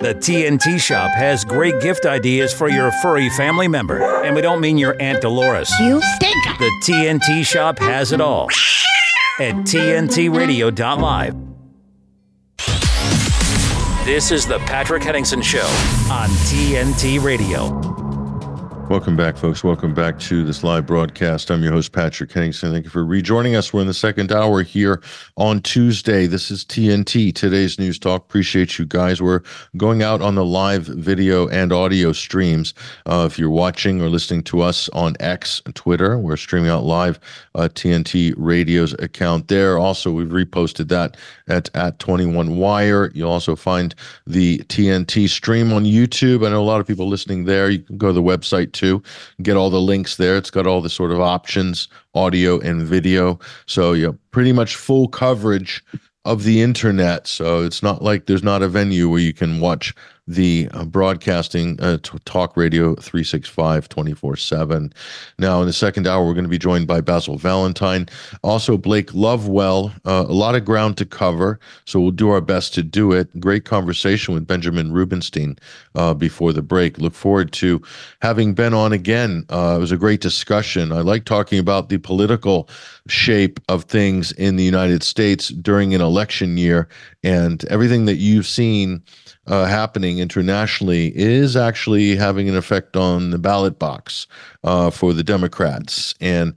The TNT Shop has great gift ideas for your furry family member. And we don't mean your Aunt Dolores. You stink! The TNT Shop has it all at TNTRadio.live. This is the Patrick Henningsen Show on TNT Radio. Welcome back, folks. Welcome back to this live broadcast. I'm your host, Patrick Henningsen. Thank you for rejoining us. We're in the second hour here on Tuesday. This is TNT, today's news talk. Appreciate you guys. We're going out on the live video and audio streams. Uh, if you're watching or listening to us on X, Twitter, we're streaming out live uh, TNT Radio's account there. Also, we've reposted that at, at 21 Wire. You'll also find the TNT stream on YouTube. I know a lot of people listening there. You can go to the website to get all the links there. It's got all the sort of options, audio and video. So you know, pretty much full coverage of the internet. So it's not like there's not a venue where you can watch the uh, broadcasting uh, t- talk radio 365 24 7 now in the second hour we're going to be joined by basil valentine also blake lovewell uh, a lot of ground to cover so we'll do our best to do it. Great conversation with benjamin rubenstein uh, before the break. Look forward to having ben on again. Uh, it was a great discussion. I like talking about the political shape of things in the united states during an election year and everything that you've seen uh, happening internationally is actually having an effect on the ballot box uh, for the Democrats. And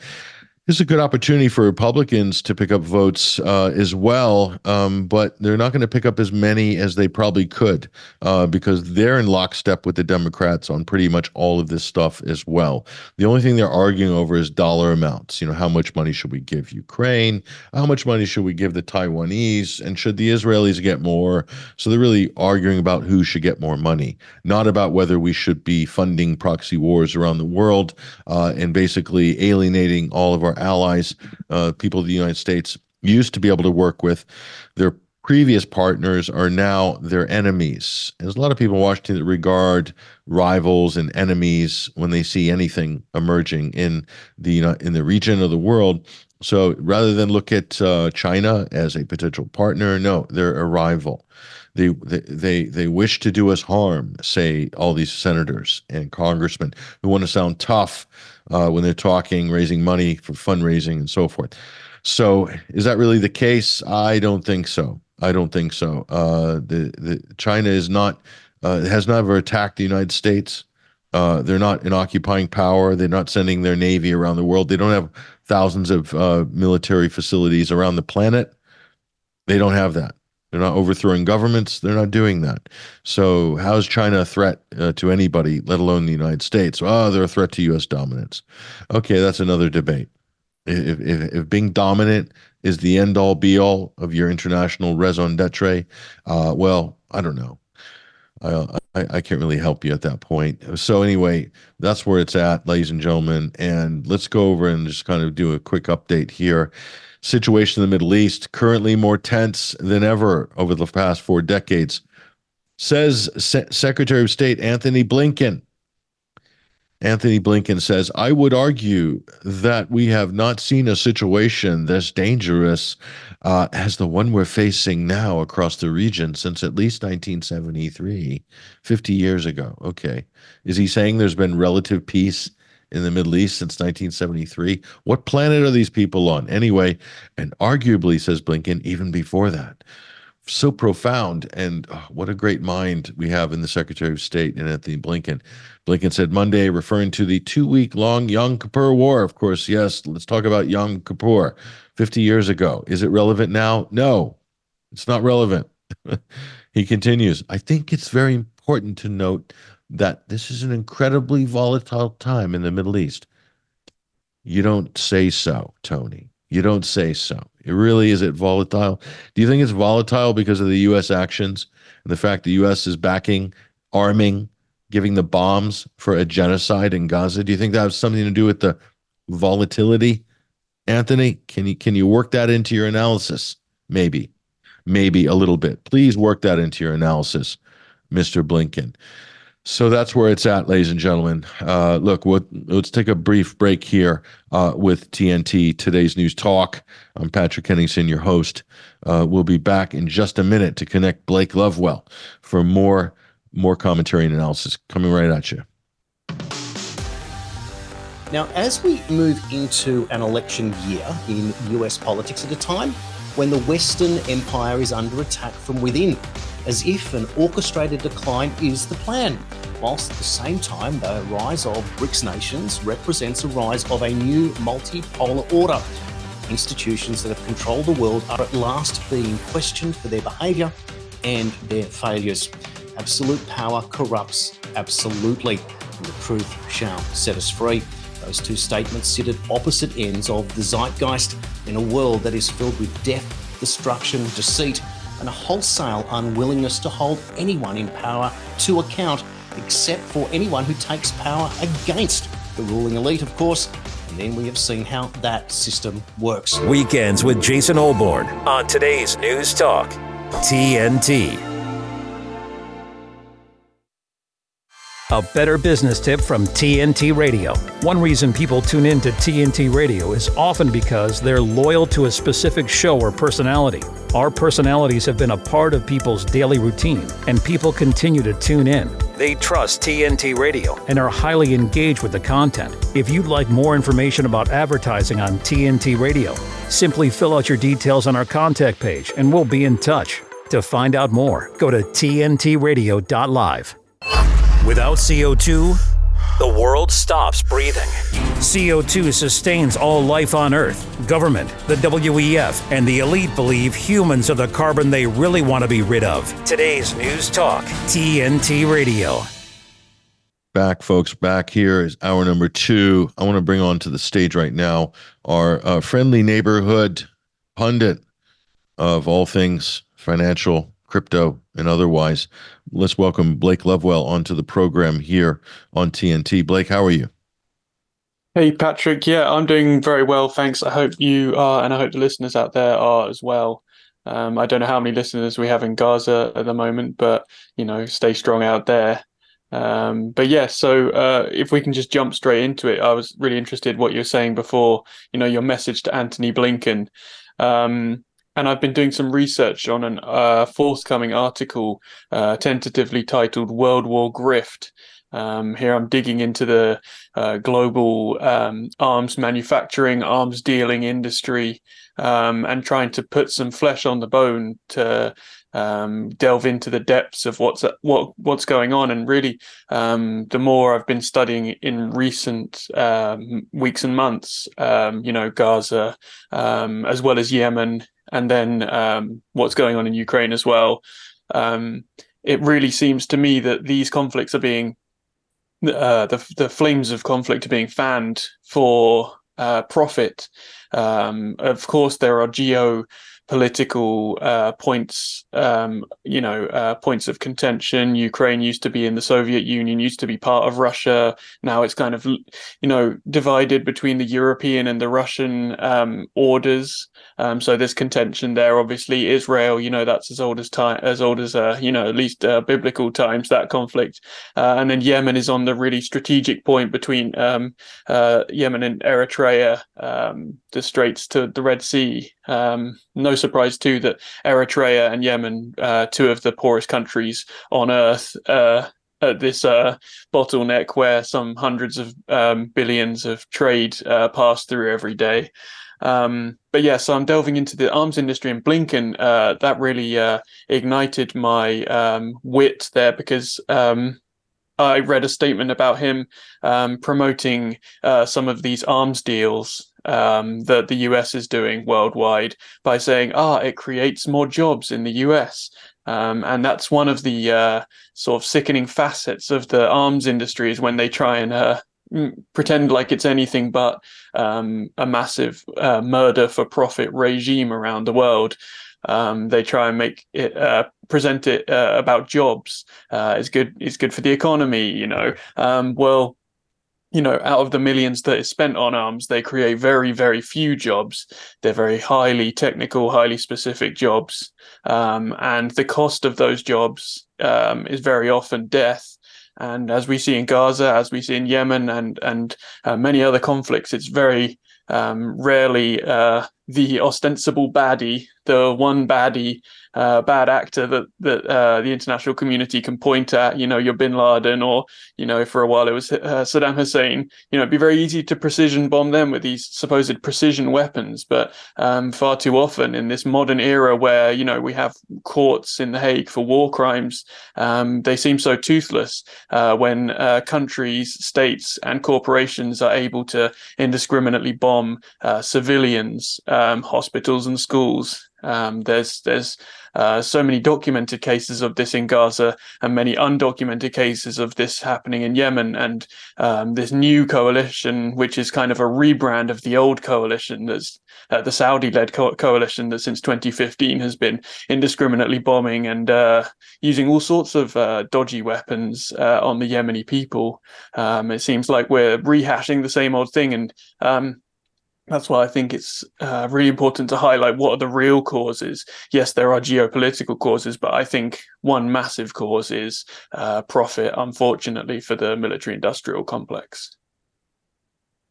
this is a good opportunity for Republicans to pick up votes uh, as well, um, but they're not going to pick up as many as they probably could uh, because they're in lockstep with the Democrats on pretty much all of this stuff as well. The only thing they're arguing over is dollar amounts. You know, how much money should we give Ukraine? How much money should we give the Taiwanese? And should the Israelis get more? So they're really arguing about who should get more money, not about whether we should be funding proxy wars around the world uh, and basically alienating all of our allies, uh, people of the United States used to be able to work with. Their previous partners are now their enemies. There's a lot of people in Washington that regard rivals and enemies when they see anything emerging in the in the region of the world. So rather than look at uh, China as a potential partner, no, they're a rival. They, they they wish to do us harm. Say all these senators and congressmen who want to sound tough uh, when they're talking, raising money for fundraising and so forth. So, is that really the case? I don't think so. I don't think so. Uh, the the China is not uh, has never attacked the United States. Uh, they're not an occupying power. They're not sending their navy around the world. They don't have thousands of uh, military facilities around the planet. They don't have that. They're not overthrowing governments. They're not doing that. So, how is China a threat uh, to anybody, let alone the United States? Oh, they're a threat to U.S. dominance. Okay, that's another debate. If, if, if being dominant is the end all be all of your international raison d'etre, uh, well, I don't know. I, I, I can't really help you at that point. So anyway, that's where it's at, ladies and gentlemen. And let's go over and just kind of do a quick update here situation in the Middle East, currently more tense than ever over the past four decades, says Se- Secretary of State Antony Blinken. Antony Blinken says, I would argue that we have not seen a situation this dangerous uh, as the one we're facing now across the region since at least 1973, 50 years ago. Okay. Is he saying there's been relative peace in the Middle East since 1973. What planet are these people on anyway? And arguably, says Blinken, even before that. So profound, and oh, what a great mind we have in the Secretary of State and Antony Blinken. Blinken said Monday, referring to the two week long Yom Kippur War. Of course, yes, let's talk about Yom Kippur 50 years ago. Is it relevant now? No, it's not relevant. he continues, I think it's very important to note that this is an incredibly volatile time in the Middle East. You don't say so, Tony. You don't say so. It really is it volatile? Do you think it's volatile because of the U.S. actions and the fact the U.S. is backing, arming, giving the bombs for a genocide in Gaza? Do you think that has something to do with the volatility? Antony, can you can you work that into your analysis? Maybe, maybe a little bit. Please work that into your analysis, Mr. Blinken. So that's where it's at, ladies and gentlemen. Uh, look, we'll, let's take a brief break here uh, with TNT, today's news talk. I'm Patrick Henningsen, your host. Uh, we'll be back in just a minute to connect Blake Lovewell for more more commentary and analysis coming right at you. Now, as we move into an election year in US politics at a time when the Western Empire is under attack from within, as if an orchestrated decline is the plan, whilst at the same time the rise of BRICS nations represents a rise of a new multipolar order. Institutions that have controlled the world are at last being questioned for their behaviour and their failures. Absolute power corrupts absolutely, and the truth shall set us free. Those two statements sit at opposite ends of the zeitgeist in a world that is filled with death, destruction, deceit, and a wholesale unwillingness to hold anyone in power to account, except for anyone who takes power against the ruling elite, of course. And then we have seen how that system works. Weekends with Jason Olbourne on today's News Talk, TNT. A better business tip from TNT Radio. One reason people tune in to TNT Radio is often because they're loyal to a specific show or personality. Our personalities have been a part of people's daily routine, and people continue to tune in. They trust TNT Radio and are highly engaged with the content. If you'd like more information about advertising on TNT Radio, simply fill out your details on our contact page and we'll be in touch. To find out more, go to tntradio.live. Without CO2, the world stops breathing. CO2 sustains all life on Earth. Government, the WEF, and the elite believe humans are the carbon they really want to be rid of. Today's News Talk, TNT Radio. Back, folks, back here is hour number two. I want to bring on to the stage right now our uh, friendly neighborhood pundit of all things financial, crypto, and otherwise. Let's welcome Blake Lovewell onto the program here on TNT. Blake, how are you? Hey, Patrick. Yeah, I'm doing very well. Thanks. I hope you are, and I hope the listeners out there are as well. Um, I don't know how many listeners we have in Gaza at the moment, but you know, stay strong out there. Um, but yeah, so uh, if we can just jump straight into it, I was really interested what you were saying before. You know, your message to Antony Blinken. Um, and I've been doing some research on a uh, forthcoming article uh, tentatively titled World War Grift. Um, here I'm digging into the uh, global um, arms manufacturing, arms dealing industry, um, and trying to put some flesh on the bone to um, delve into the depths of what's what what's going on. And really, um, the more I've been studying in recent um, weeks and months, you know, Gaza, as well as Yemen, and then um, what's going on in Ukraine as well. Um, it really seems to me that these conflicts are being uh, the the flames of conflict are being fanned for uh, profit. Um, of course, there are geo political uh, points, um, you know, uh, points of contention. Ukraine used to be in the Soviet Union, used to be part of Russia. Now it's kind of, you know, divided between the European and the Russian um, orders. Um, so there's contention there. Obviously, Israel, you know, that's as old as time, as old as uh, you know, at least uh, biblical times. That conflict, uh, and then Yemen is on the really strategic point between um, uh, Yemen and Eritrea, um, the Straits to the Red Sea. Um, no surprise too that Eritrea and Yemen, uh, two of the poorest countries on earth, uh, at this uh, bottleneck where some hundreds of um, billions of trade uh, pass through every day. Um, but yeah, so I'm delving into the arms industry and Blinken. Uh, that really uh, ignited my um, wit there because um, I read a statement about him um, promoting uh, some of these arms deals um, that the US is doing worldwide by saying, ah, it creates more jobs in the US. Um, and that's one of the uh, sort of sickening facets of the arms industry is when they try and uh, pretend like it's anything but um, a massive uh, murder for profit regime around the world. Um, they try and make it uh, present it uh, about jobs. Uh, it's good. It's good for the economy. You know. Um, well, you know, out of the millions that is spent on arms, they create very, very few jobs. They're very highly technical, highly specific jobs, um, and the cost of those jobs um, is very often death. And as we see in Gaza, as we see in Yemen, and and uh, many other conflicts, it's very um, rarely uh, the ostensible baddie, the one baddie uh, bad actor that that uh, the international community can point at. You know, your Bin Laden, or you know, for a while it was uh, Saddam Hussein. You know, it'd be very easy to precision bomb them with these supposed precision weapons, but um, far too often in this modern era where you know we have courts in the Hague for war crimes, um, they seem so toothless uh, when uh, countries, states, and corporations are able to indiscriminately bomb uh, civilians, um, hospitals, and schools. Um, there's there's uh, so many documented cases of this in Gaza and many undocumented cases of this happening in Yemen. And um, this new coalition, which is kind of a rebrand of the old coalition, that's uh, the Saudi-led co- coalition that since 2015 has been indiscriminately bombing and uh, using all sorts of uh, dodgy weapons uh, on the Yemeni people. Um, it seems like we're rehashing the same old thing, and um, that's why I think it's uh, really important to highlight what are the real causes. Yes, there are geopolitical causes, but I think one massive cause is uh, profit, unfortunately, for the military industrial complex.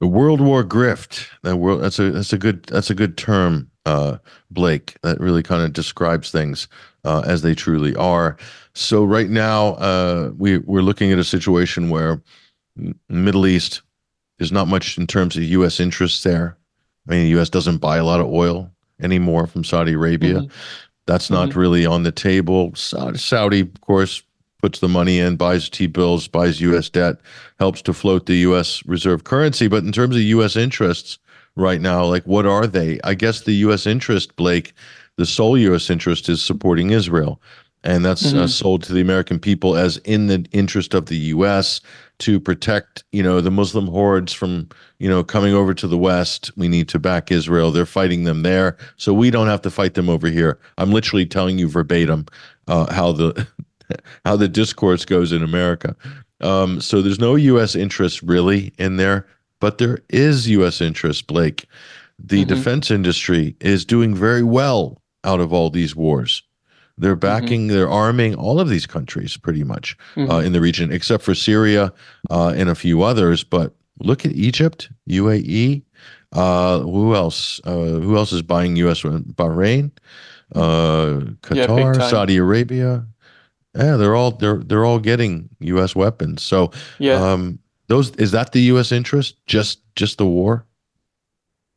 The World War grift. That world. That's a that's a good that's a good term, uh, Blake. That really kind of describes things uh, as they truly are. So right now, uh, we we're looking at a situation where Middle East. There's not much in terms of U.S. interests there. I mean, the U.S. doesn't buy a lot of oil anymore from Saudi Arabia. Mm-hmm. That's not mm-hmm. really on the table. Saudi, of course, puts the money in, buys T bills, buys U.S. debt, helps to float the U.S. reserve currency. But in terms of U.S. interests right now, like what are they? I guess the U.S. interest, Blake, the sole U.S. interest is supporting Israel. And that's uh, mm-hmm. uh, sold to the American people as in the interest of the U.S to protect, you know, the Muslim hordes from, you know, coming over to the West. We need to back Israel. They're fighting them there, so we don't have to fight them over here. I'm literally telling you verbatim uh, how the how the discourse goes in America. Um, so there's no U.S. interest really in there, but there is U.S. interest, Blake. The mm-hmm. defense industry is doing very well out of all these wars. They're mm-hmm. backing, mm-hmm. they're arming all of these countries pretty much uh, mm-hmm. uh, in the region, except for Syria uh, and a few others. But look at Egypt, UAE. Uh, who else? Uh, who else is buying U.S. Bahrain, uh, Qatar, yeah, Saudi Arabia? Yeah, they're all they're they're all getting U.S. weapons. So, yeah. Um, those is that the U.S. interest? Just just the war?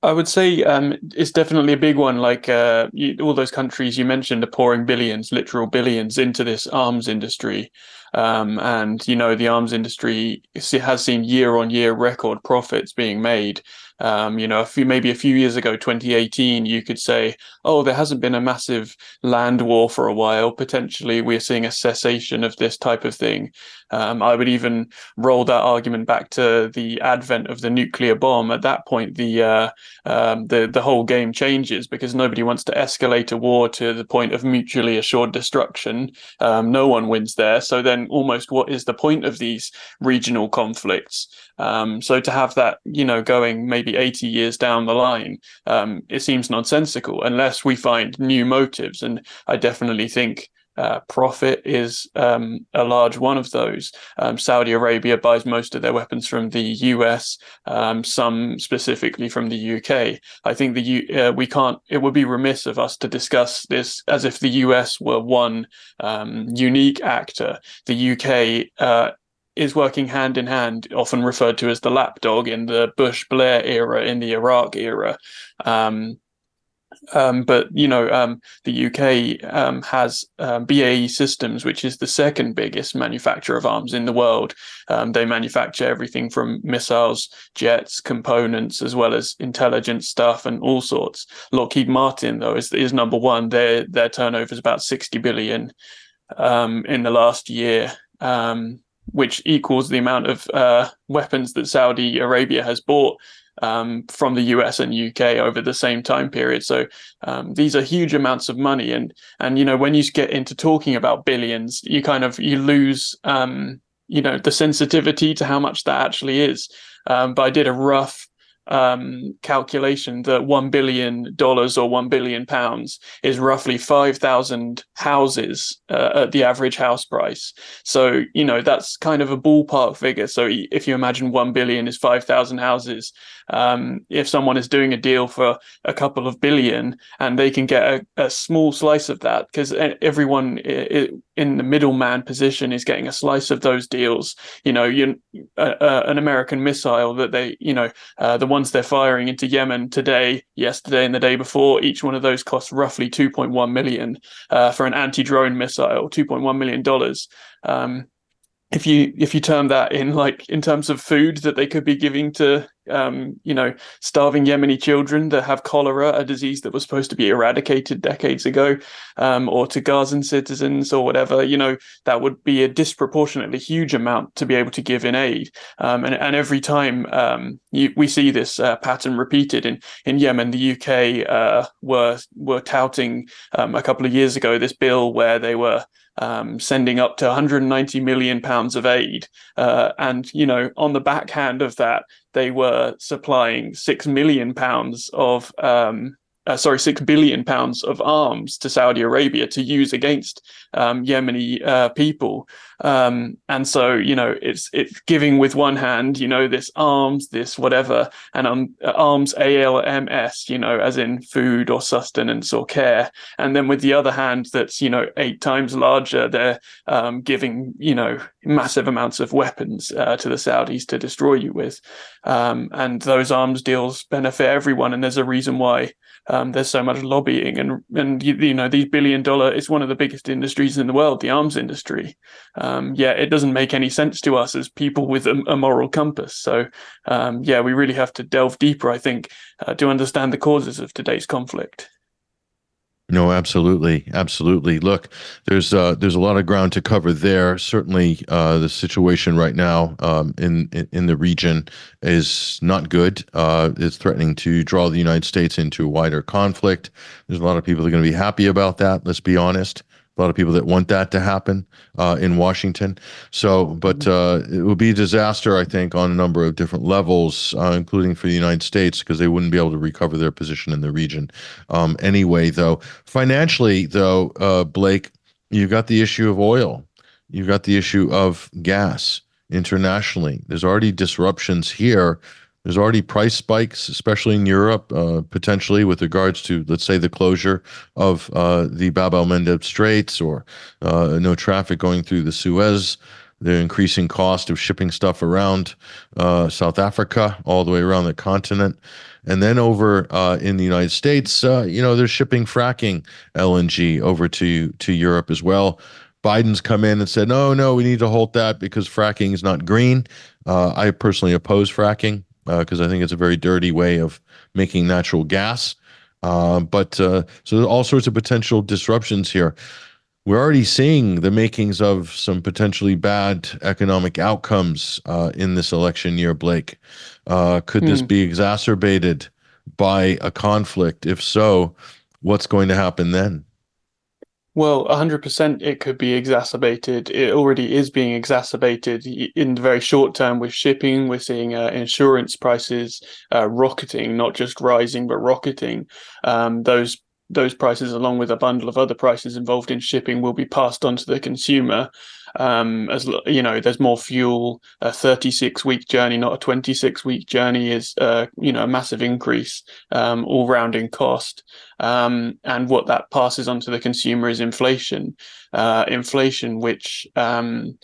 I would say um, it's definitely a big one. Like uh, you, all those countries you mentioned are pouring billions, literal billions, into this arms industry, um, and you know the arms industry has seen year-on-year record profits being made. Um, you know, a few maybe a few years ago, 2018, you could say, oh, there hasn't been a massive land war for a while. Potentially, we're seeing a cessation of this type of thing. Um, I would even roll that argument back to the advent of the nuclear bomb. At that point, the uh, um, the the whole game changes because nobody wants to escalate a war to the point of mutually assured destruction. Um, no one wins there. So then, almost, what is the point of these regional conflicts? Um, so to have that, you know, going maybe 80 years down the line, um, it seems nonsensical unless we find new motives. And I definitely think uh, profit is um, a large one of those. Um, Saudi Arabia buys most of their weapons from the US, um, some specifically from the UK. I think the U- uh, we can't. It would be remiss of us to discuss this as if the US were one um, unique actor. The UK. Uh, is working hand in hand, often referred to as the lapdog in the Bush Blair era, in the Iraq era. Um, um, but you know, um, the UK um, has um, BAE Systems, which is the second biggest manufacturer of arms in the world. Um, they manufacture everything from missiles, jets, components, as well as intelligence stuff and all sorts. Lockheed Martin, though, is is number one. Their their turnover is about sixty billion um, in the last year. which equals the amount of uh, weapons that Saudi Arabia has bought um, from the US and UK over the same time period. So um, these are huge amounts of money, and and you know when you get into talking about billions, you kind of you lose um, you know the sensitivity to how much that actually is. Um, but I did a rough um, calculation that one billion dollars or one billion pounds is roughly five thousand houses uh, at the average house price. So you know that's kind of a ballpark figure. So if you imagine one billion is five thousand houses, um, if someone is doing a deal for a couple of billion and they can get a, a small slice of that, because everyone in the middleman position is getting a slice of those deals. You know, you uh, uh, an American missile that they, you know, uh, the ones they're firing into Yemen today, yesterday, and the day before, each one of those costs roughly 2.1 million uh, for an anti-drone missile, 2.1 million dollars. Um, if you if you term that in like in terms of food that they could be giving to um, you know starving Yemeni children that have cholera, a disease that was supposed to be eradicated decades ago, um, or to Gazan citizens or whatever, you know that would be a disproportionately huge amount to be able to give in aid. Um, and and every time um, you, we see this uh, pattern repeated in in Yemen, the UK uh, were were touting um, a couple of years ago this bill where they were um, sending up to 190 million pounds of aid, uh, and you know, on the backhand of that, they were supplying six million pounds of um, uh, sorry, six billion pounds of arms to Saudi Arabia to use against um, Yemeni uh, people. Um, and so, you know, it's it's giving with one hand, you know, this arms, this whatever, and um, arms ALMS, you know, as in food or sustenance or care. And then with the other hand, that's you know eight times larger, they're um, giving you know massive amounts of weapons uh, to the Saudis to destroy you with. Um, and those arms deals benefit everyone, and there's a reason why um, there's so much lobbying and and you, you, know these billion dollar it's one of the biggest industries in the world the arms industry um, yeah it doesn't make any sense to us as people with a, a moral compass so um, yeah we really have to delve deeper i think uh, to understand the causes of today's conflict no, absolutely, absolutely. Look, there's uh, there's a lot of ground to cover there. Certainly, uh, the situation right now um, in, in, the region is not good. Uh, it's threatening to draw the United States into a wider conflict. There's a lot of people that are going to be happy about that. Let's be honest a lot of people that want that to happen uh, in Washington. So, but mm-hmm. uh, it would be a disaster, I think, on a number of different levels, uh, including for the United States, because they wouldn't be able to recover their position in the region. Um, anyway, though, financially, though, uh, Blake, you've got the issue of oil, you've got the issue of gas internationally. There's already disruptions here there's already price spikes, especially in Europe, uh, potentially with regards to, let's say, the closure of uh, the Bab el Mandeb Straits or uh, no traffic going through the Suez, the increasing cost of shipping stuff around uh, South Africa, all the way around the continent. And then over uh, in the United States, uh, you know, they're shipping fracking LNG over to, to Europe as well. Biden's come in and said, no, no, we need to halt that because fracking is not green. I personally oppose fracking because uh, I think it's a very dirty way of making natural gas. Uh, but uh, so there's all sorts of potential disruptions here. We're already seeing the makings of some potentially bad economic outcomes uh, in this election year, Blake. Uh, could hmm. this be exacerbated by a conflict? If so, what's going to happen then? Well, 100% it could be exacerbated. It already is being exacerbated in the very short term with shipping. We're seeing uh, insurance prices uh, rocketing, not just rising, but rocketing. Um, those those prices, along with a bundle of other prices involved in shipping, will be passed on to the consumer um, as you know, there's more fuel. A 36 week journey, not a 26 week journey, is uh, you know a massive increase um, all round in cost. Um, and what that passes on to the consumer is inflation. Uh, inflation, which um,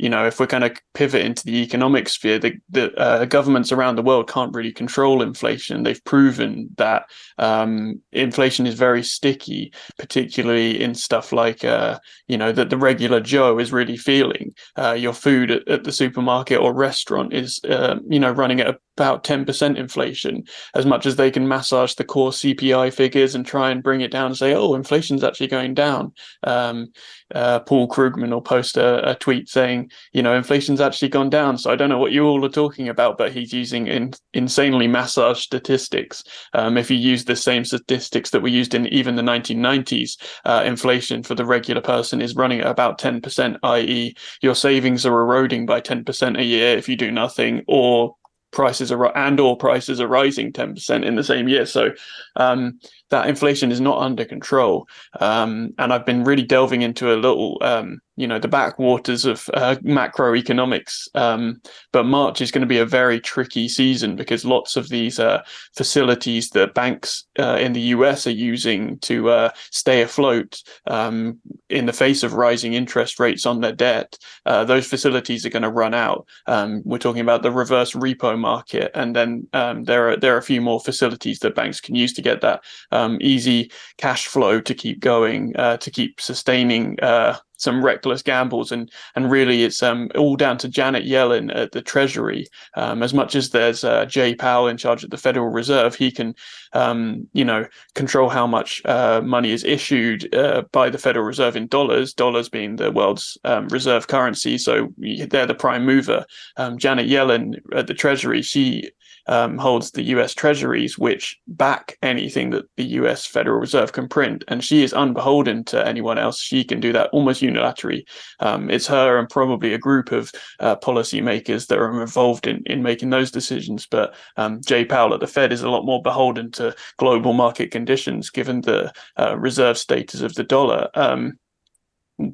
you know, if we're kind of pivot into the economic sphere, the, the uh, governments around the world can't really control inflation. They've proven that um, inflation is very sticky, particularly in stuff like, uh, you know, that the regular Joe is really feeling. Uh, your food at, at, the supermarket or restaurant is, uh, you know, running at about 10% inflation, as much as they can massage the core CPI figures and try and bring it down and say, oh, inflation's actually going down. Um, uh, Paul Krugman will post a, a, tweet saying, you know, inflation's actually gone down. So I don't know what you all are talking about, but he's using in, insanely massaged statistics. Um, if you use the same statistics that were used in even the 1990s, uh, inflation for the regular person is running at about 10%, i.e., your savings are eroding by 10% a year if you do nothing, or prices are and or prices are rising 10% in the same year so um, that inflation is not under control. Um, and i've been really delving into a little um, you know the backwaters of uh, macroeconomics. Um, but march is going to be a very tricky season because lots of these uh, facilities that banks uh, in the us are using to uh, stay afloat um, in the face of rising interest rates on their debt uh, those facilities are going to run out. Um, we're talking about the reverse repo market, and then um, there are there are a few more facilities that banks can use to get that um, easy cash flow to keep going, uh, to keep sustaining uh, some reckless gambles, and and really it's um, all down to Janet Yellen at the Treasury. Um, as much as there's uh, Jay Powell in charge of the Federal Reserve, he can um, you know control how much uh, money is issued uh, by the Federal Reserve in dollars. Dollars being the world's um, reserve currency, so they're the prime mover. Um, Janet Yellen at the Treasury, she um, holds the US treasuries, which back anything that the US Federal Reserve can print. And she is unbeholden to anyone else. She can do that almost unilaterally. Um, it's her and probably a group of uh, policymakers that are involved in, in making those decisions. But um, Jay Powell at the Fed is a lot more beholden to global market conditions, given the uh, reserve status of the dollar. Um,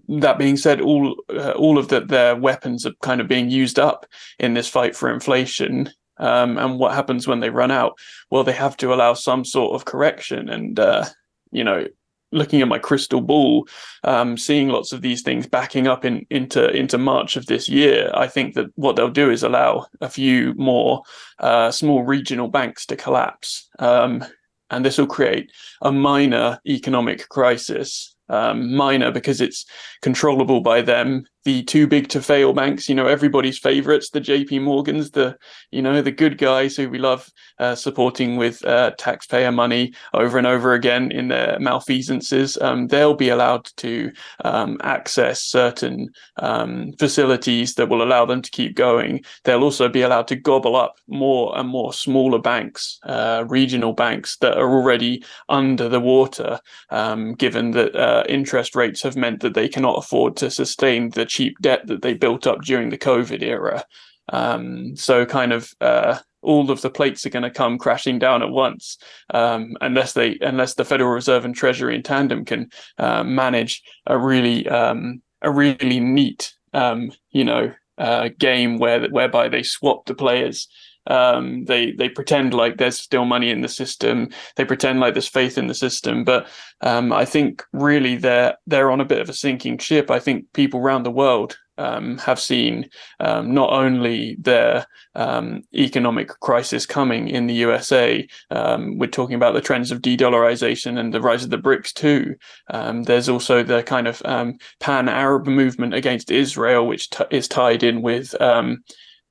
that being said, all uh, all of the, their weapons are kind of being used up in this fight for inflation. Um, and what happens when they run out? Well, they have to allow some sort of correction. And, uh, you know, looking at my crystal ball, um, seeing lots of these things backing up in, into into March of this year, I think that what they'll do is allow a few more uh, small regional banks to collapse, um, and this will create a minor economic crisis. Um, minor because it's controllable by them the too big to fail banks, you know, everybody's favorites, the JP Morgans, the, you know, the good guys who we love uh, supporting with uh, taxpayer money over and over again in their malfeasances, um, they'll be allowed to um, access certain um, facilities that will allow them to keep going. They'll also be allowed to gobble up more and more smaller banks, uh, regional banks that are already under the water, um, given that uh, interest rates have meant that they cannot afford to sustain the cheap debt that they built up during the COVID era. Um, so kind of uh, all of the plates are going to come crashing down at once um, unless they unless the Federal Reserve and Treasury in tandem can uh, manage a really um, a really neat um, you know uh, game where whereby they swap the players um, they they pretend like there's still money in the system. They pretend like there's faith in the system, but um, I think really they're they're on a bit of a sinking ship. I think people around the world um, have seen um, not only their um, economic crisis coming in the USA, um, we're talking about the trends of de-dollarization and the rise of the BRICS too. Um, there's also the kind of um, pan-Arab movement against Israel, which t- is tied in with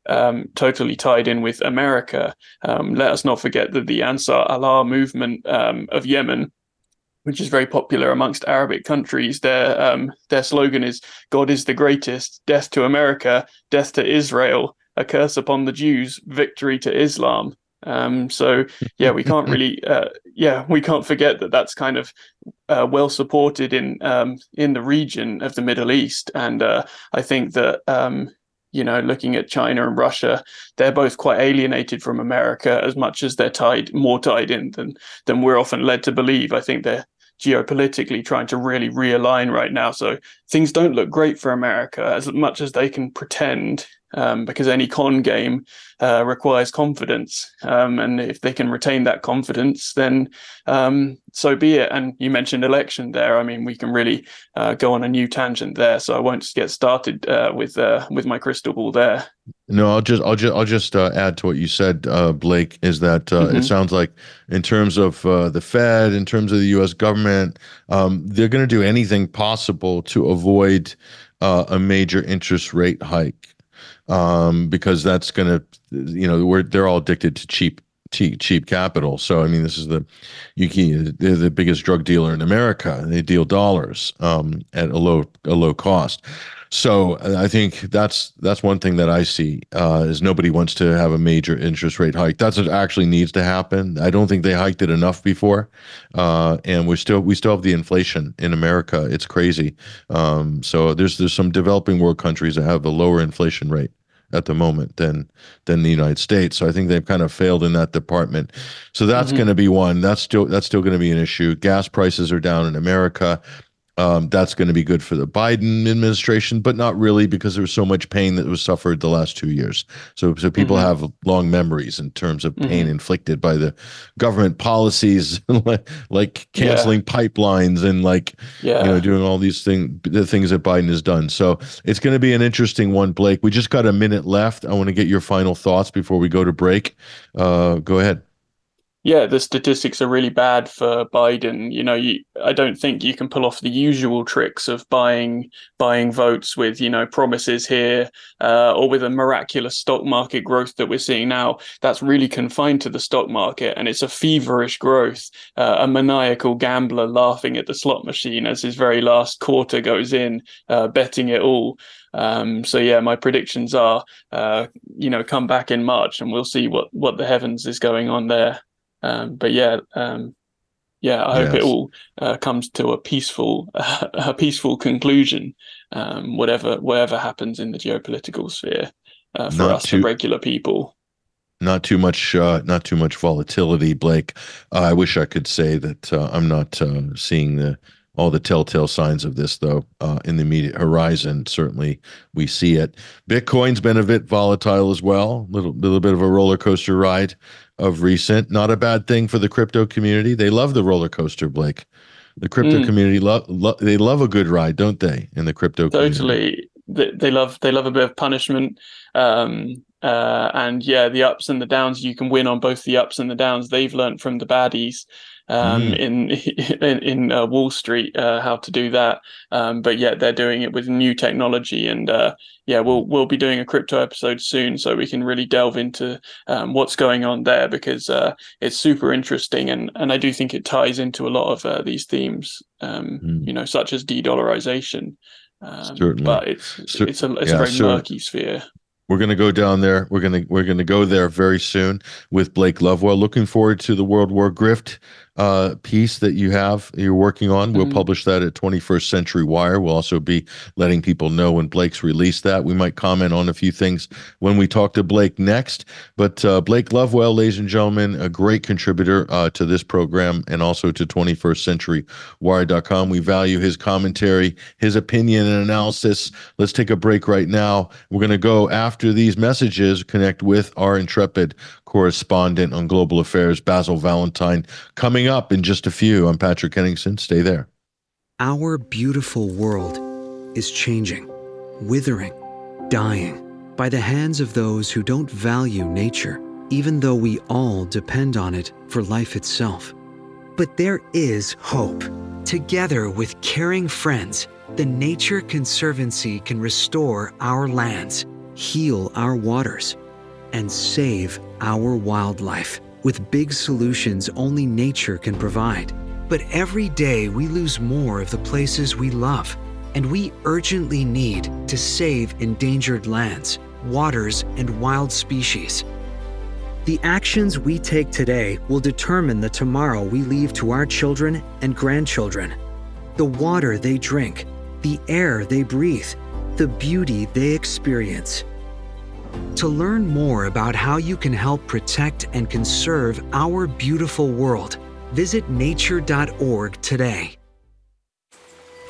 um, totally tied in with America. Um, let us not forget that the Ansar Allah movement um, of Yemen, which is very popular amongst Arabic countries, their um, their slogan is "God is the greatest, death to America, death to Israel, a curse upon the Jews, victory to Islam." Um, so yeah, we can't really uh, yeah we can't forget that that's kind of uh, well supported in um, in the region of the Middle East, and uh, I think that you know, looking at China and Russia, they're both quite alienated from America as much as they're tied more tied in than than we're often led to believe. I think they're geopolitically trying to really realign right now. So things don't look great for America as much as they can pretend um, because any con game uh, requires confidence. Um, and if they can retain that confidence, then um, so be it. And you mentioned election there. I mean, we can really uh, go on a new tangent there. So I won't get started uh, with uh, with my crystal ball there. No, I'll just I'll just I'll just uh, add to what you said, uh, Blake. Is that mm-hmm. it sounds like in terms of the Fed, in terms of the U.S. government, um, they're going to do anything possible to avoid a major interest rate hike um, because that's going to, you know, we're they're all addicted to cheap cheap, cheap capital. So I mean, this is the you can, they're the biggest drug dealer in America. They deal dollars um, at a low a low cost. So I think that's that's one thing that I see uh, is nobody wants to have a major interest rate hike. That's what actually needs to happen. I don't think they hiked it enough before, uh, and we still we still have the inflation in America. It's crazy. Um, so there's there's some developing world countries that have a lower inflation rate at the moment than than the United States. So I think they've kind of failed in that department. So that's mm-hmm. going to be one. That's still that's still going to be an issue. Gas prices are down in America. Um, that's going to be good for the Biden administration, but not really because there was so much pain that was suffered the last two years. So, so people mm-hmm. have long memories in terms of pain mm-hmm. inflicted by the government policies, like canceling yeah. pipelines and like yeah. you know doing all these things, the things that Biden has done. So it's going to be an interesting one, Blake. We just got a minute left. I want to get your final thoughts before we go to break. Uh, go ahead yeah, the statistics are really bad for Biden. You know, you, I don't think you can pull off the usual tricks of buying buying votes with you know promises here uh, or with a miraculous stock market growth that we're seeing now. That's really confined to the stock market, and it's a feverish growth. Uh, a maniacal gambler laughing at the slot machine as his very last quarter goes in, uh, betting it all. Um, so yeah, my predictions are, uh, you know, come back in March and we'll see what what the heavens is going on there. Um, but yeah, um, yeah, I yes. hope it all uh, comes to a peaceful, uh, a peaceful conclusion. Um, whatever, whatever happens in the geopolitical sphere uh, for Not us, too- the regular people. Not too much uh, not too much volatility blake. Uh, i wish i could say that uh, i'm not uh, seeing the all the telltale signs of this though uh, in the immediate horizon. Certainly we see it. Bitcoin's been a bit volatile as well. Little a little bit of a roller coaster ride of recent. Not a bad thing for the crypto community. They love the roller coaster, Blake. The crypto mm. community love lo- they love a good ride, don't they? In the crypto totally. Community? They, they love they love a bit of punishment. Um, uh, and yeah, the ups and the downs. You can win on both the ups and the downs. They've learned from the baddies um, mm. in in, in uh, Wall Street uh, how to do that. Um, but yet they're doing it with new technology, and uh, yeah, we'll we'll be doing a crypto episode soon, so we can really delve into um, what's going on there because uh, it's super interesting, and and I do think it ties into a lot of uh, these themes, mm. you know, such as de-dollarization. Um, Certainly, but it's it's a it's yeah, a very murky sphere. We're going to go down there. We're going to we're going to go there very soon with Blake Lovewell. Looking forward to the World War Grift uh, piece that you have you're working on. We'll mm-hmm. publish that at 21st Century Wire. We'll also be letting people know when Blake's released that. We might comment on a few things when we talk to Blake next. But uh, Blake Lovewell, ladies and gentlemen, a great contributor uh, to this program and also to 21st Century Wire.com. We value his commentary, his opinion, and analysis. Let's take a break right now. We're going to go after these messages, connect with our intrepid correspondent on global affairs, Basil Valentine, coming up in just a few. I'm Patrick Henningsen. Stay there. Our beautiful world is changing, withering, dying by the hands of those who don't value nature, even though we all depend on it for life itself. But there is hope. Together with caring friends, the Nature Conservancy can restore our lands, heal our waters, and save our wildlife with big solutions only nature can provide. But every day we lose more of the places we love, and we urgently need to save endangered lands, waters, and wild species. The actions we take today will determine the tomorrow we leave to our children and grandchildren. The water they drink, the air they breathe, the beauty they experience. To learn more about how you can help protect and conserve our beautiful world, visit nature.org today.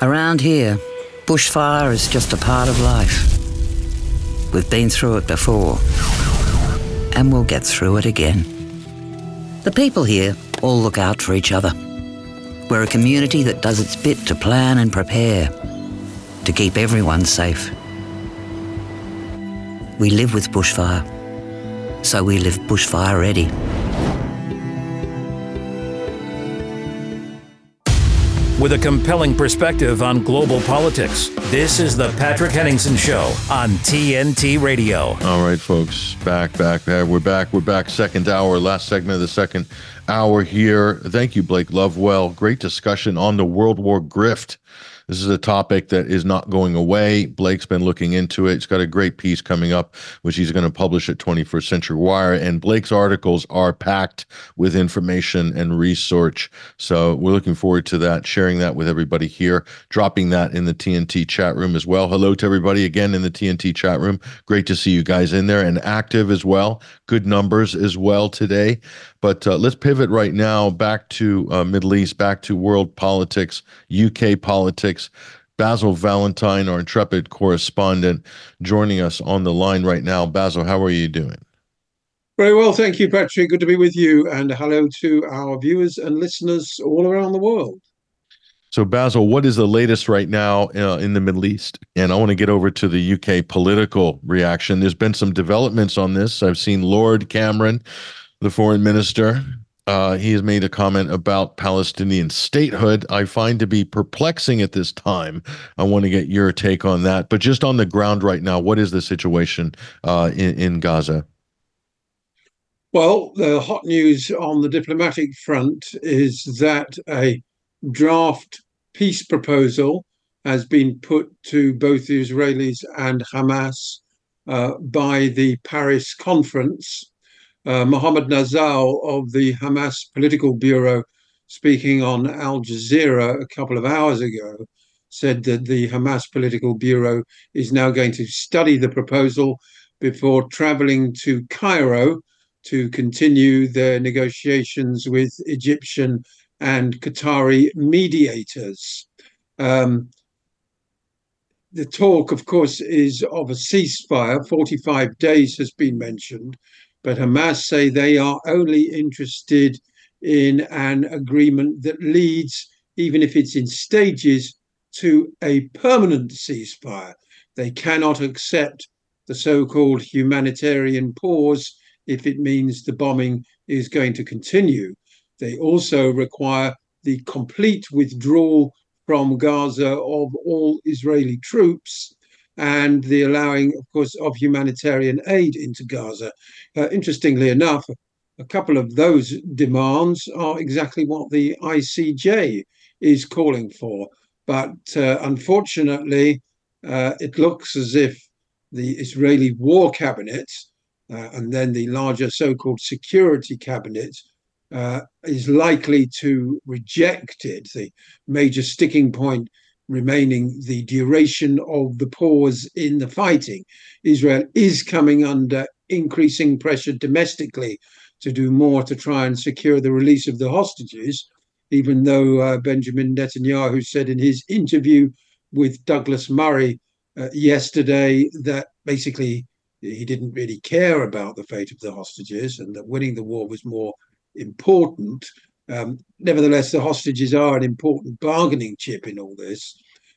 Around here, bushfire is just a part of life. We've been through it before, and we'll get through it again. The people here all look out for each other. We're a community that does its bit to plan and prepare to keep everyone safe. We live with bushfire, so we live bushfire ready. With a compelling perspective on global politics, this is the Patrick Henningsen Show on TNT Radio. All right, folks, back, back, back. We're back. We're back. Second hour, last segment of the second hour here. Thank you, Blake Lovewell. Great discussion on the World War grift This is a topic that is not going away. Blake's been looking into it. He's got a great piece coming up, which he's going to publish at 21st Century Wire. And Blake's articles are packed with information and research. So we're looking forward to that, sharing that with everybody here, dropping that in the TNT chat room as well. Hello to everybody again in the TNT chat room. Great to see you guys in there and active as well. Good numbers as well today. But uh, let's pivot right now back to uh, Middle East, back to world politics, UK politics. Basil Valentine, our intrepid correspondent, joining us on the line right now. Basil, how are you doing? Very well, thank you, Patrick. Good to be with you, and hello to our viewers and listeners all around the world. So, Basil, what is the latest right now uh, in the Middle East? And I want to get over to the UK political reaction. There's been some developments on this. I've seen Lord Cameron the foreign minister. Uh, he has made a comment about Palestinian statehood. I find to be perplexing at this time. I want to get your take on that. But just on the ground right now, what is the situation uh, in, in Gaza? Well, the hot news on the diplomatic front is that a draft peace proposal has been put to both the Israelis and Hamas uh, by the Paris conference uh, Mohammed Nazzal of the Hamas Political Bureau, speaking on Al Jazeera a couple of hours ago, said that the Hamas Political Bureau is now going to study the proposal before traveling to Cairo to continue their negotiations with Egyptian and Qatari mediators. Um, the talk, of course, is of a ceasefire. 45 days has been mentioned. But Hamas say they are only interested in an agreement that leads, even if it's in stages, to a permanent ceasefire. They cannot accept the so called humanitarian pause if it means the bombing is going to continue. They also require the complete withdrawal from Gaza of all Israeli troops and the allowing, of course, of humanitarian aid into Gaza. Uh, interestingly enough, a couple of those demands are exactly what the ICJ is calling for. But uh, unfortunately, uh, it looks as if the Israeli war cabinet uh, and then the larger so called security cabinet uh, is likely to reject it. The major sticking point remaining the duration of the pause in the fighting. Israel is coming under increasing pressure domestically to do more to try and secure the release of the hostages, even though uh, Benjamin Netanyahu said in his interview with Douglas Murray uh, yesterday that basically he didn't really care about the fate of the hostages and that winning the war was more important. Um, nevertheless, the hostages are an important bargaining chip in all this.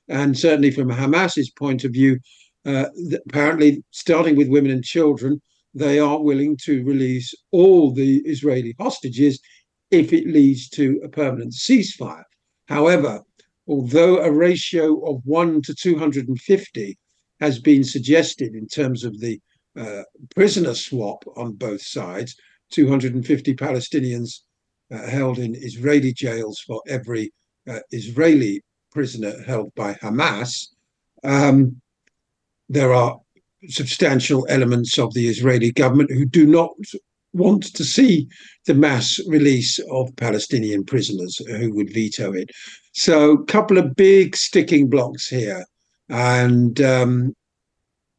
And certainly from Hamas's point of view, uh, apparently, starting with women and children, they are willing to release all the Israeli hostages if it leads to a permanent ceasefire. However, although a ratio of 1 to 250 has been suggested in terms of the uh, prisoner swap on both sides, 250 Palestinians held in Israeli jails for every uh, Israeli prisoner held by Hamas. Um, there are substantial elements of the Israeli government who do not want to see the mass release of Palestinian prisoners who would veto it. So, a couple of big sticking blocks here. And um,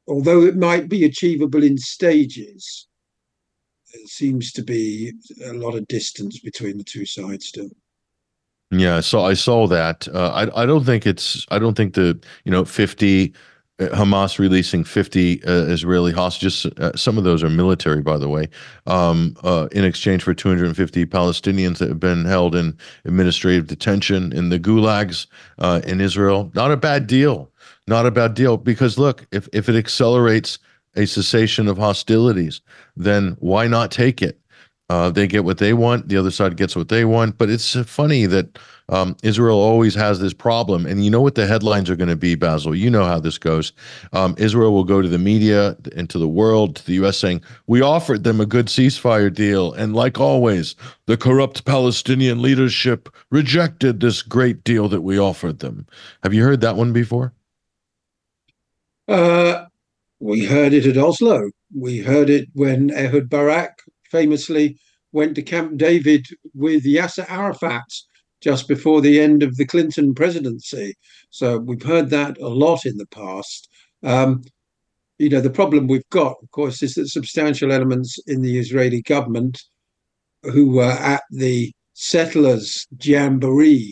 although it might be achievable in stages, seems to be a lot of distance between the two sides still. Yeah, so I saw that. Uh, I I don't think it's I don't think the you know fifty uh, Hamas releasing 50 uh, Israeli hostages. Uh, some of those are military, by the way, um, uh, in exchange for 250 Palestinians that have been held in administrative detention in the gulags in Israel. Not a bad deal. Not a bad deal. Because look, if, if it accelerates a cessation of hostilities, then why not take it? Uh, they get what they want. The other side gets what they want. But it's funny that um, Israel always has this problem. And you know what the headlines are going to be, Basil? You know how this goes. Um, Israel will go to the media and to the world, to the U.S., saying, We offered them a good ceasefire deal. And like always, the corrupt Palestinian leadership rejected this great deal that we offered them. Have you heard that one before? Uh, we heard it at Oslo. We heard it when Ehud Barak famously went to Camp David with Yasser Arafat just before the end of the Clinton presidency. So we've heard that a lot in the past. Um, you know, the problem we've got, of course, is that substantial elements in the Israeli government who were at the settlers' jamboree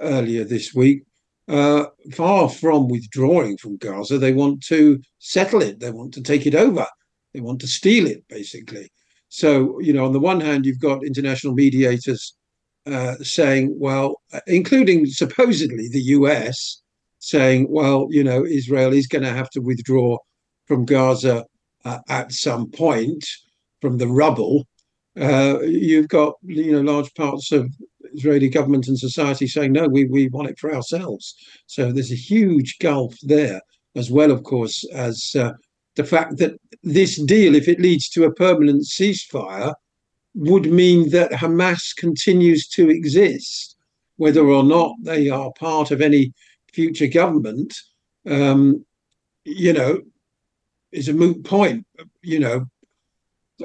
earlier this week, uh, far from withdrawing from Gaza, they want to settle it. They want to take it over. They want to steal it, basically. So, you know, on the one hand, you've got international mediators uh, saying, well, including supposedly the US, saying, well, you know, Israel is going to have to withdraw from Gaza uh, at some point from the rubble. Uh, you've got, you know, large parts of Israeli government and society saying, no, we, we want it for ourselves. So there's a huge gulf there, as well, of course, as uh, the fact that this deal, if it leads to a permanent ceasefire, would mean that Hamas continues to exist, whether or not they are part of any future government. Um, you know, is a moot point. You know,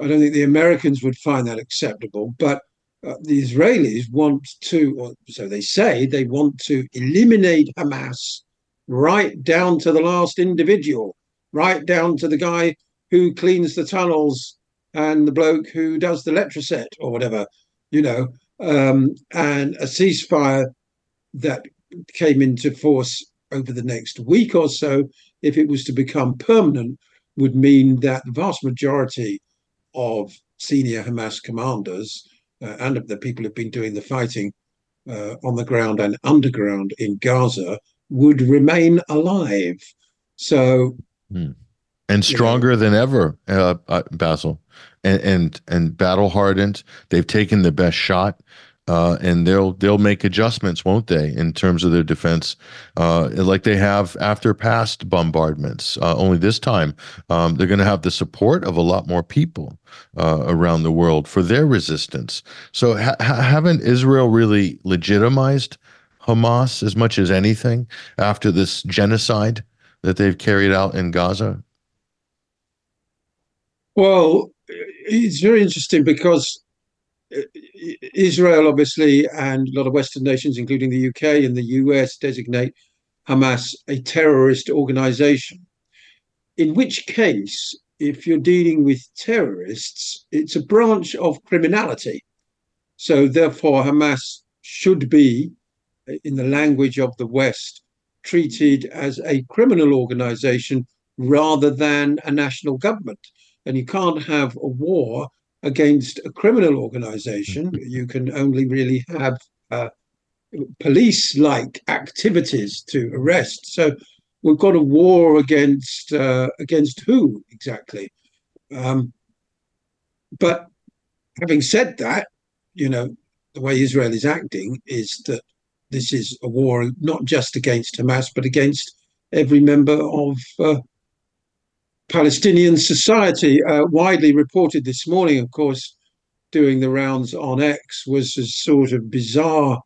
I don't think the Americans would find that acceptable, but uh, the Israelis want to, or so they say, they want to eliminate Hamas right down to the last individual right down to the guy who cleans the tunnels and the bloke who does the Letraset or whatever, you know, um, and a ceasefire that came into force over the next week or so, if it was to become permanent, would mean that the vast majority of senior Hamas commanders and of the people who've been doing the fighting uh, on the ground and underground in Gaza would remain alive. So Hmm. And stronger than ever, uh, uh, Basil, and and and battle hardened. They've taken the best shot. Uh, and they'll they'll make adjustments, won't they, in terms of their defense, uh, like they have after past bombardments. Uh, only this time, um, they're going to have the support of a lot more people uh, around the world for their resistance. So, ha- haven't Israel really legitimized Hamas as much as anything after this genocide that they've carried out in Gaza? Well, it's very interesting because Israel, obviously, and a lot of Western nations, including the UK and the US, designate Hamas a terrorist organization. In which case, if you're dealing with terrorists, it's a branch of criminality. So, therefore, Hamas should be, in the language of the West, treated as a criminal organization rather than a national government. And you can't have a war against a criminal organization. You can only really have uh, police like activities to arrest. So we've got a war against uh, against who exactly? Um, but having said that, you know, the way Israel is acting is that this is a war not just against Hamas, but against every member of uh, Palestinian society. Uh, widely reported this morning, of course, doing the rounds on X was a sort of bizarre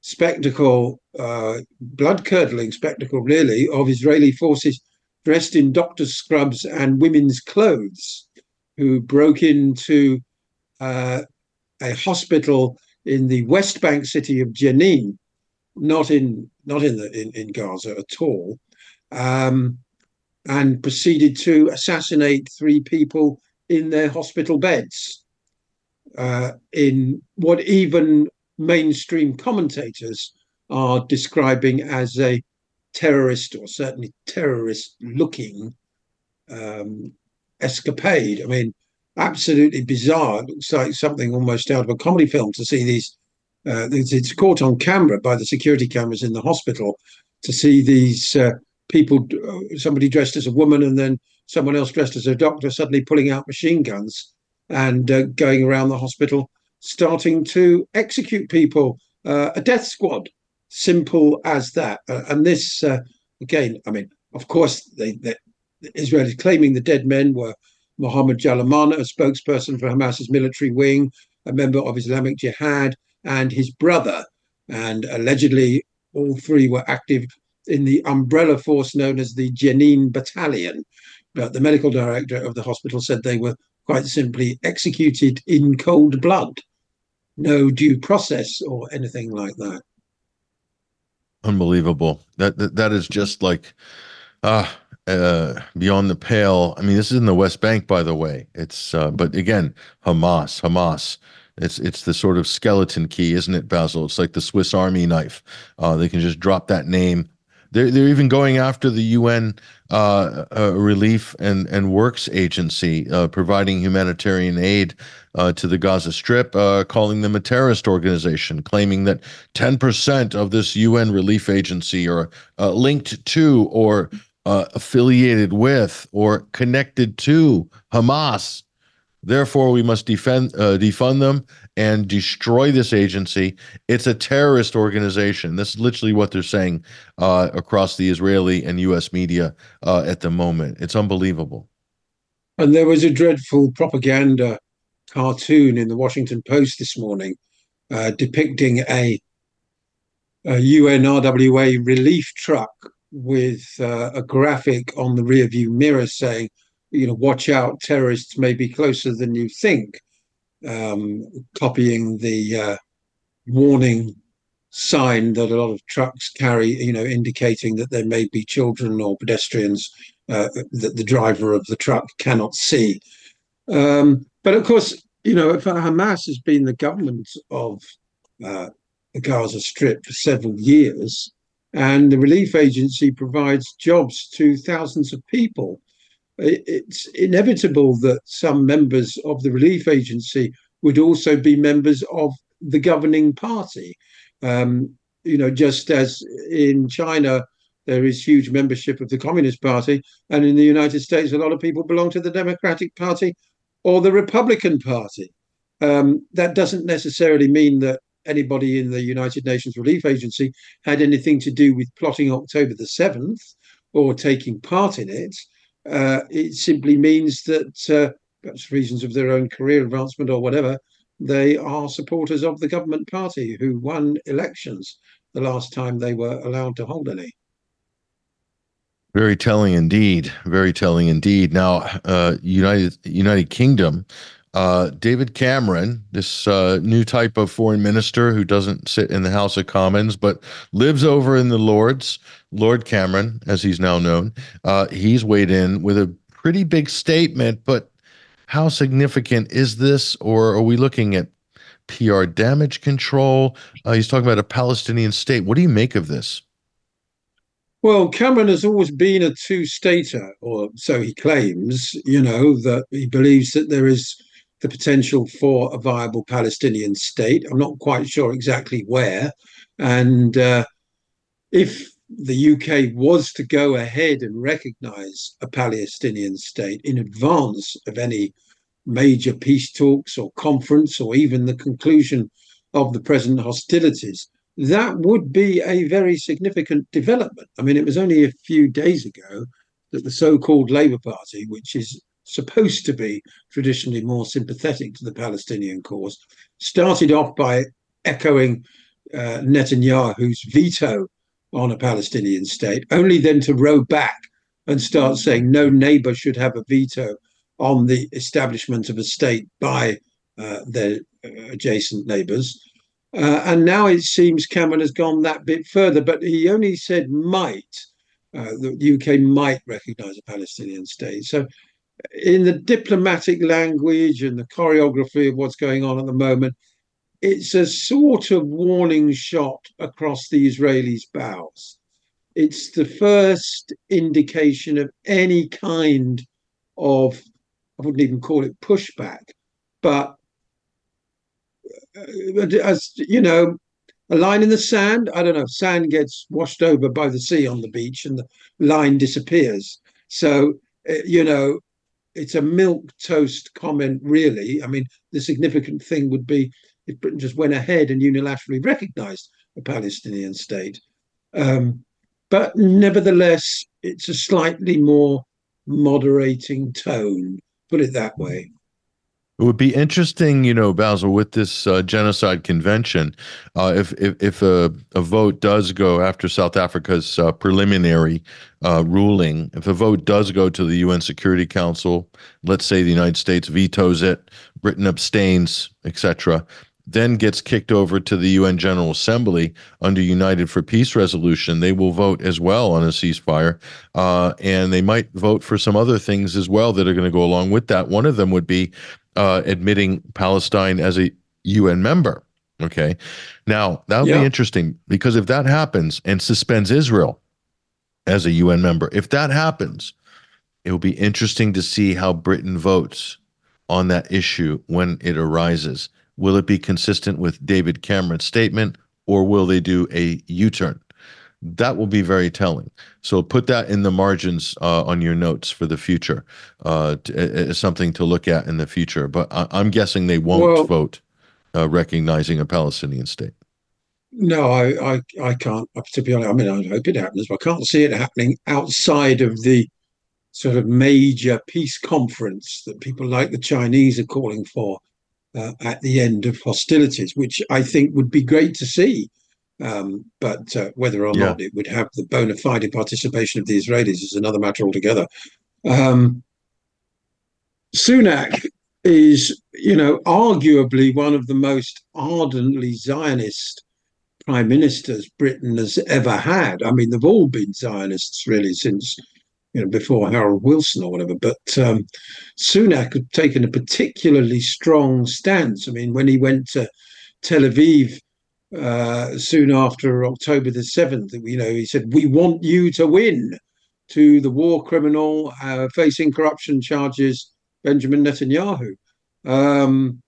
spectacle, uh, blood curdling spectacle, really, of Israeli forces dressed in doctor's scrubs and women's clothes who broke into uh, a hospital in the West Bank city of Jenin not in not in the in, in Gaza at all, um, and proceeded to assassinate three people in their hospital beds. Uh, in what even mainstream commentators are describing as a terrorist or certainly terrorist looking um, escapade. I mean, absolutely bizarre. It looks like something almost out of a comedy film to see these uh, it's, caught on camera by the security cameras in the hospital to see these uh, people, uh, somebody dressed as a woman and then someone else dressed as a doctor, suddenly pulling out machine guns and uh, going around the hospital, starting to execute people, uh, a death squad. Simple as that. Uh, and this, uh, again, I mean, of course, they, they, Israel is claiming the dead men were Mohammed Jalaman, a spokesperson for Hamas's military wing, a member of Islamic Jihad, and his brother. And allegedly, all three were active in the umbrella force known as the Jenin Battalion. But the medical director of the hospital said they were quite simply executed in cold blood. No due process or anything like that. Unbelievable. That that, that is just like uh, uh, beyond the pale. I mean, this is in the West Bank, by the way. It's uh, but again, Hamas, Hamas. It's it's the sort of skeleton key, isn't it, Basil? It's like the Swiss Army knife. Uh, they can just drop that name. They're they're even going after the UN uh, uh, Relief and and Works Agency, uh, providing humanitarian aid uh, to the Gaza Strip, uh, calling them a terrorist organization, claiming that 10% of this UN relief agency are linked to or affiliated with or connected to Hamas. Therefore, we must defend, uh, defund them and destroy this agency. It's a terrorist organization. This is literally what they're saying uh, across the Israeli and U.S. media uh, at the moment. It's unbelievable. And there was a dreadful propaganda cartoon in the Washington Post this morning uh, depicting a, a UNRWA relief truck with uh, a graphic on the rearview mirror saying, you know, watch out, terrorists may be closer than you think, um, copying the uh, warning sign that a lot of trucks carry, you know, indicating that there may be children or pedestrians uh, that the driver of the truck cannot see. Um, but of course, you know, Hamas has been the government of uh, the Gaza Strip for several years, and the relief agency provides jobs to thousands of people it's inevitable that some members of the relief agency would also be members of the governing party. Um, you know, just as in China, there is huge membership of the Communist Party, and in the United States, a lot of people belong to the Democratic Party or the Republican Party. Um, that doesn't necessarily mean that anybody in the United Nations Relief Agency had anything to do with plotting October the 7th or taking part in it. Uh, it simply means that, uh, perhaps reasons of their own career advancement or whatever, they are supporters of the government party who won elections the last time they were allowed to hold any. Very telling indeed. Very telling indeed. Now, uh, United United Kingdom uh, David Cameron, this uh, new type of foreign minister who doesn't sit in the House of Commons but lives over in the Lords, Lord Cameron, as he's now known, uh, he's weighed in with a pretty big statement. But how significant is this, or are we looking at PR damage control? Uh, he's talking about a Palestinian state. What do you make of this? Well, Cameron has always been a two stater, or so he claims, you know, that he believes that there is the potential for a viable Palestinian state. I'm not quite sure exactly where. And uh, if the UK was to go ahead and recognize a Palestinian state in advance of any major peace talks or conference or even the conclusion of the present hostilities, that would be a very significant development. I mean, it was only a few days ago that the so called Labour Party, which is supposed to be traditionally more sympathetic to the Palestinian cause, started off by echoing uh, Netanyahu's veto on a Palestinian state, only then to row back and start saying no neighbor should have a veto on the establishment of a state by uh, their uh, adjacent neighbors. Uh, and now it seems Cameron has gone that bit further, but he only said might. Uh, the UK might recognize a Palestinian state. So in the diplomatic language and the choreography of what's going on at the moment, it's a sort of warning shot across the Israelis' bows. It's the first indication of any kind of, I wouldn't even call it pushback, but uh, as you know, a line in the sand, I don't know, sand gets washed over by the sea on the beach and the line disappears. So, uh, you know, it's a milk toast comment, really. I mean, the significant thing would be if Britain just went ahead and unilaterally recognised a Palestinian state. Um, but nevertheless, it's a slightly more moderating tone, put it that way. It would be interesting, you know, Basil, with this uh, genocide convention, uh, if if, if a, a, vote does go after South Africa's uh, preliminary uh, ruling, if a vote does go to the UN Security Council, let's say the United States vetoes it, Britain abstains, etc., then gets kicked over to the UN General Assembly under United for Peace resolution, they will vote as well on a ceasefire. Uh, and they might vote for some other things as well that are going to go along with that. One of them would be uh, admitting Palestine as a UN member. Okay. Now, that would yeah. be interesting because if that happens and suspends Israel as a UN member, if that happens, it will be interesting to see how Britain votes on that issue when it arises. Will it be consistent with David Cameron's statement or will they do a U turn? That will be very telling. So put that in the margins uh, on your notes for the future uh, as something to look at in the future. But I- am guessing they won't well, vote uh, recognizing a Palestinian state. No, I, I, I can't. To be honest, I mean, I hope it happens, but I can't see it happening outside of the sort of major peace conference that people like the Chinese are calling for uh, at the end of hostilities, which I think would be great to see. Um, but uh, whether or yeah. not it would have the bona fide participation of the Israelis is another matter altogether. Um, Sunak is, you know, arguably one of the most ardently Zionist prime ministers Britain has ever had. I mean, they've all been Zionists really since you know, before Harold Wilson or whatever. But um, Sunak had taken a particularly strong stance. I mean, when he went to Tel Aviv uh, soon after October the 7th, you know, he said, We want you to win to the war criminal uh, facing corruption charges, Benjamin Netanyahu. Um,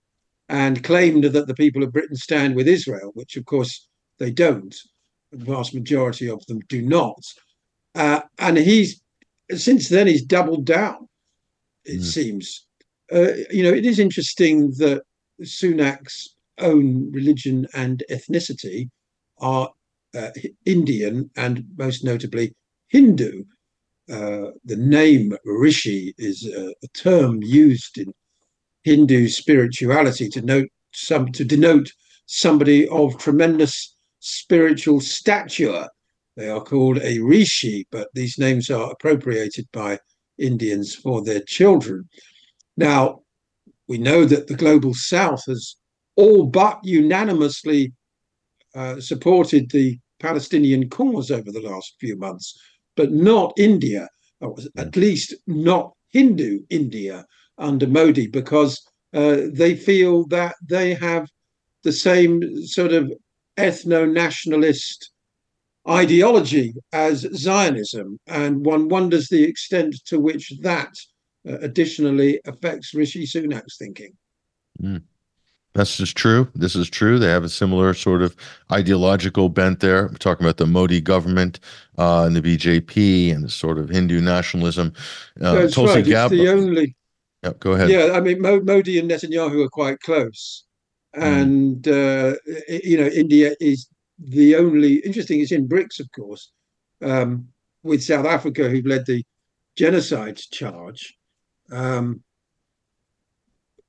and claimed that the people of Britain stand with Israel, which of course they don't. The vast majority of them do not. Uh, and he's since then he's doubled down. It mm. seems. Uh, you know, it is interesting that Sunak's own religion and ethnicity are uh, Indian and most notably Hindu. Uh, the name Rishi is a, a, term used in Hindu spirituality to note some to denote somebody of tremendous spiritual stature they are called a rishi, but these names are appropriated by Indians for their children. Now, we know that the global south has all but unanimously uh, supported the Palestinian cause over the last few months, but not India, at least not Hindu India under Modi, because uh, they feel that they have the same sort of ethno nationalist ideology as Zionism, and one wonders the extent to which that uh, additionally affects Rishi Sunak's thinking. Mm. That's just true. This is true. They have a similar sort of ideological bent there. We're talking about the Modi government uh, and the BJP and the sort of Hindu nationalism. Uh, That's Tulsi right. Gabbard. It's the only. Yep, go ahead. Yeah, I mean, Modi and Netanyahu are quite close, mm. and uh, you know, India is the only interesting it's in BRICS, of course, um, with South Africa, who've led the genocide charge. Um,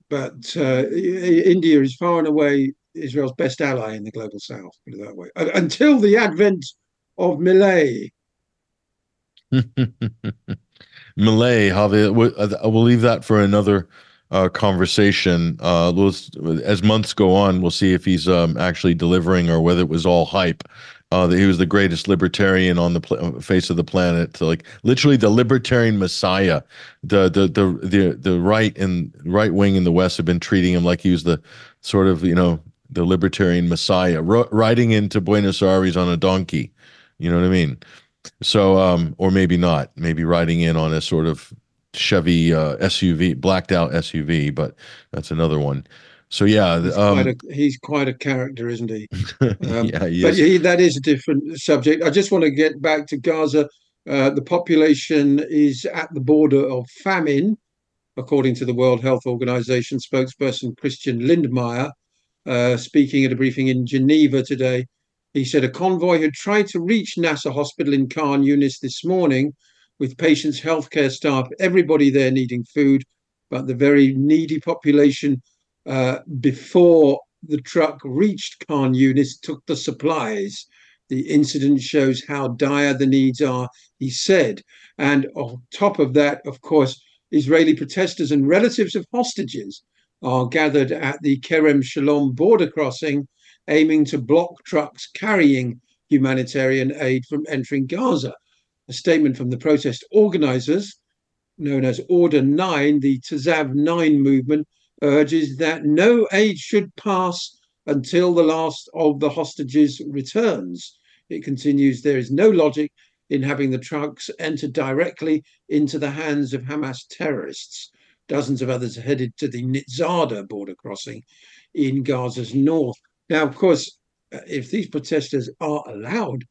but uh, India is far and away Israel's best ally in the global south, put it that way, until the advent of Milei. Milei, Javier, I will leave that for another uh, conversation. Uh, as months go on, we'll see if he's um, actually delivering or whether it was all hype. Uh, that he was the greatest libertarian on the pl- face of the planet, like literally the libertarian messiah. The the the the the right and right wing in the West have been treating him like he was the sort of you know the libertarian messiah, riding into Buenos Aires on a donkey. You know what I mean? So, um, or maybe not. Maybe riding in on a sort of Chevy uh, SUV, blacked out SUV, but that's another one. So yeah, he's, um, quite a, he's quite a character, isn't he? Um, yeah, he but he, that is a different subject. I just want to get back to Gaza. Uh, the population is at the border of famine, according to the World Health Organization spokesperson Christian Lindmeier, uh, speaking at a briefing in Geneva today. He said a convoy had tried to reach Nasser Hospital in Khan Yunis this morning with patients, healthcare staff, everybody there needing food, but the very needy population uh, before the truck reached Khan Yunis took the supplies. The incident shows how dire the needs are, he said. And on top of that, of course, Israeli protesters and relatives of hostages are gathered at the Kerem Shalom border crossing, aiming to block trucks carrying humanitarian aid from entering Gaza. A statement from the protest organizers, known as Order 9, the Tzav 9 movement, urges that no aid should pass until the last of the hostages returns. It continues there is no logic in having the trucks enter directly into the hands of Hamas terrorists. Dozens of others headed to the Nitzana border crossing in Gaza's north. Now, of course, uh, if these protesters are allowed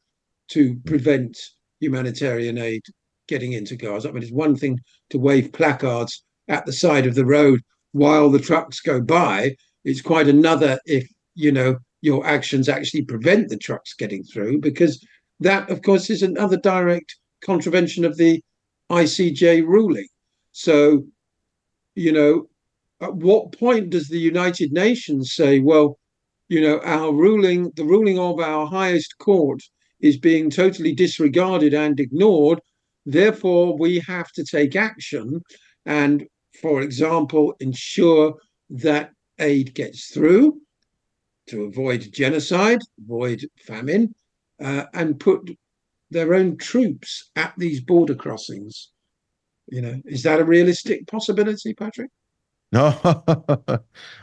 to prevent humanitarian aid getting into Gaza, I mean, it's one thing to wave placards at the side of the road while the trucks go by. It's quite another if, you know, your actions actually prevent the trucks getting through, because that, of course, is another direct contravention of the ICJ ruling. So, you know, at what point does the United Nations say, well, you know, our ruling, the ruling of our highest court is being totally disregarded and ignored. Therefore, we have to take action and, for example, ensure that aid gets through to avoid genocide, avoid famine, uh, and put their own troops at these border crossings. You know, is that a realistic possibility, Patrick? No,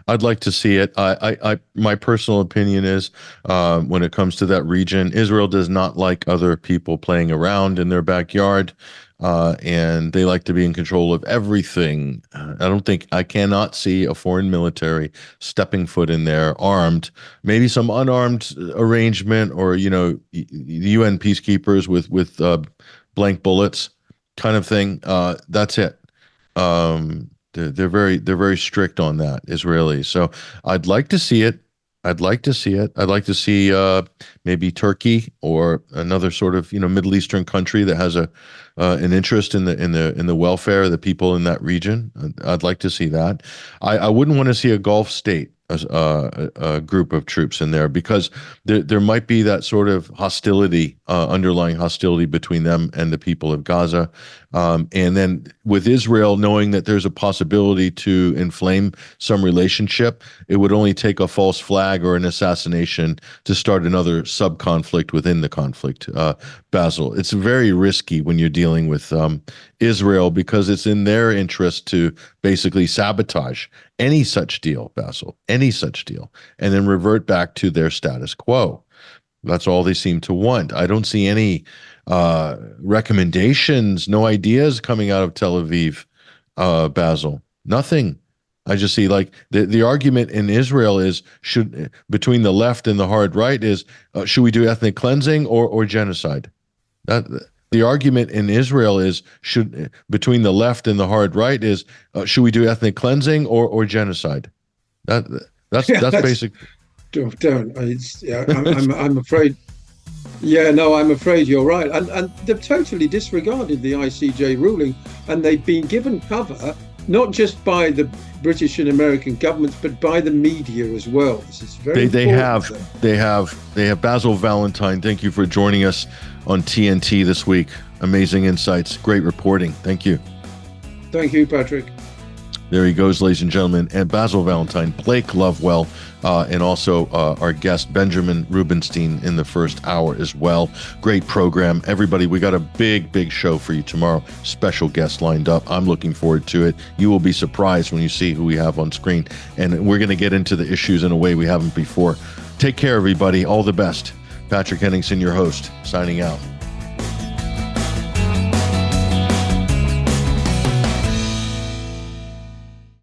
I'd like to see it. I, I, I my personal opinion is, uh, when it comes to that region, Israel does not like other people playing around in their backyard, uh, and they like to be in control of everything. Uh, I don't think I cannot see a foreign military stepping foot in there armed. Maybe some unarmed arrangement, or you know, the UN peacekeepers with with uh, blank bullets, kind of thing. Uh, that's it. Um, they're, they're very they're very strict on that Israelis. So I'd like to see it. I'd like to see it. I'd like to see uh, maybe Turkey or another sort of you know Middle Eastern country that has a uh, an interest in the in the in the welfare of the people in that region. I'd like to see that. I, I wouldn't want to see a Gulf state a, a, group of troops in there because there, there might be that sort of hostility, uh, underlying hostility between them and the people of Gaza. Um, and then with Israel knowing that there's a possibility to inflame some relationship, it would only take a false flag or an assassination to start another sub conflict within the conflict. Uh, Basil, it's very risky when you're dealing with um, Israel because it's in their interest to basically sabotage any such deal, Basil, any such deal, and then revert back to their status quo. That's all they seem to want. I don't see any uh, recommendations, no ideas coming out of Tel Aviv, uh, Basil. Nothing. I just see like the, the argument in Israel is should between the left and the hard right is uh, should we do ethnic cleansing or or genocide? That the argument in Israel is should between the left and the hard right is uh, should we do ethnic cleansing or or genocide? That that's yeah, that's, that's, basic. Don't don't. It's, yeah, I'm, I'm, I'm afraid. Yeah, no, I'm afraid you're right, and and they've totally disregarded the ICJ ruling, and they've been given cover not just by the British and American governments, but by the media as well. This is very. They, they have they have they have Basil Valentine. Thank you for joining us on TNT this week. Amazing insights, great reporting. Thank you. Thank you, Patrick. There he goes, ladies and gentlemen, and Basil Valentine, Blake Lovewell, uh, and also uh, our guest Benjamin Rubenstein in the first hour as well. Great program, everybody. We got a big, big show for you tomorrow. Special guest lined up. I'm looking forward to it. You will be surprised when you see who we have on screen, and we're going to get into the issues in a way we haven't before. Take care, everybody. All the best. Patrick Henningsen, your host, signing out.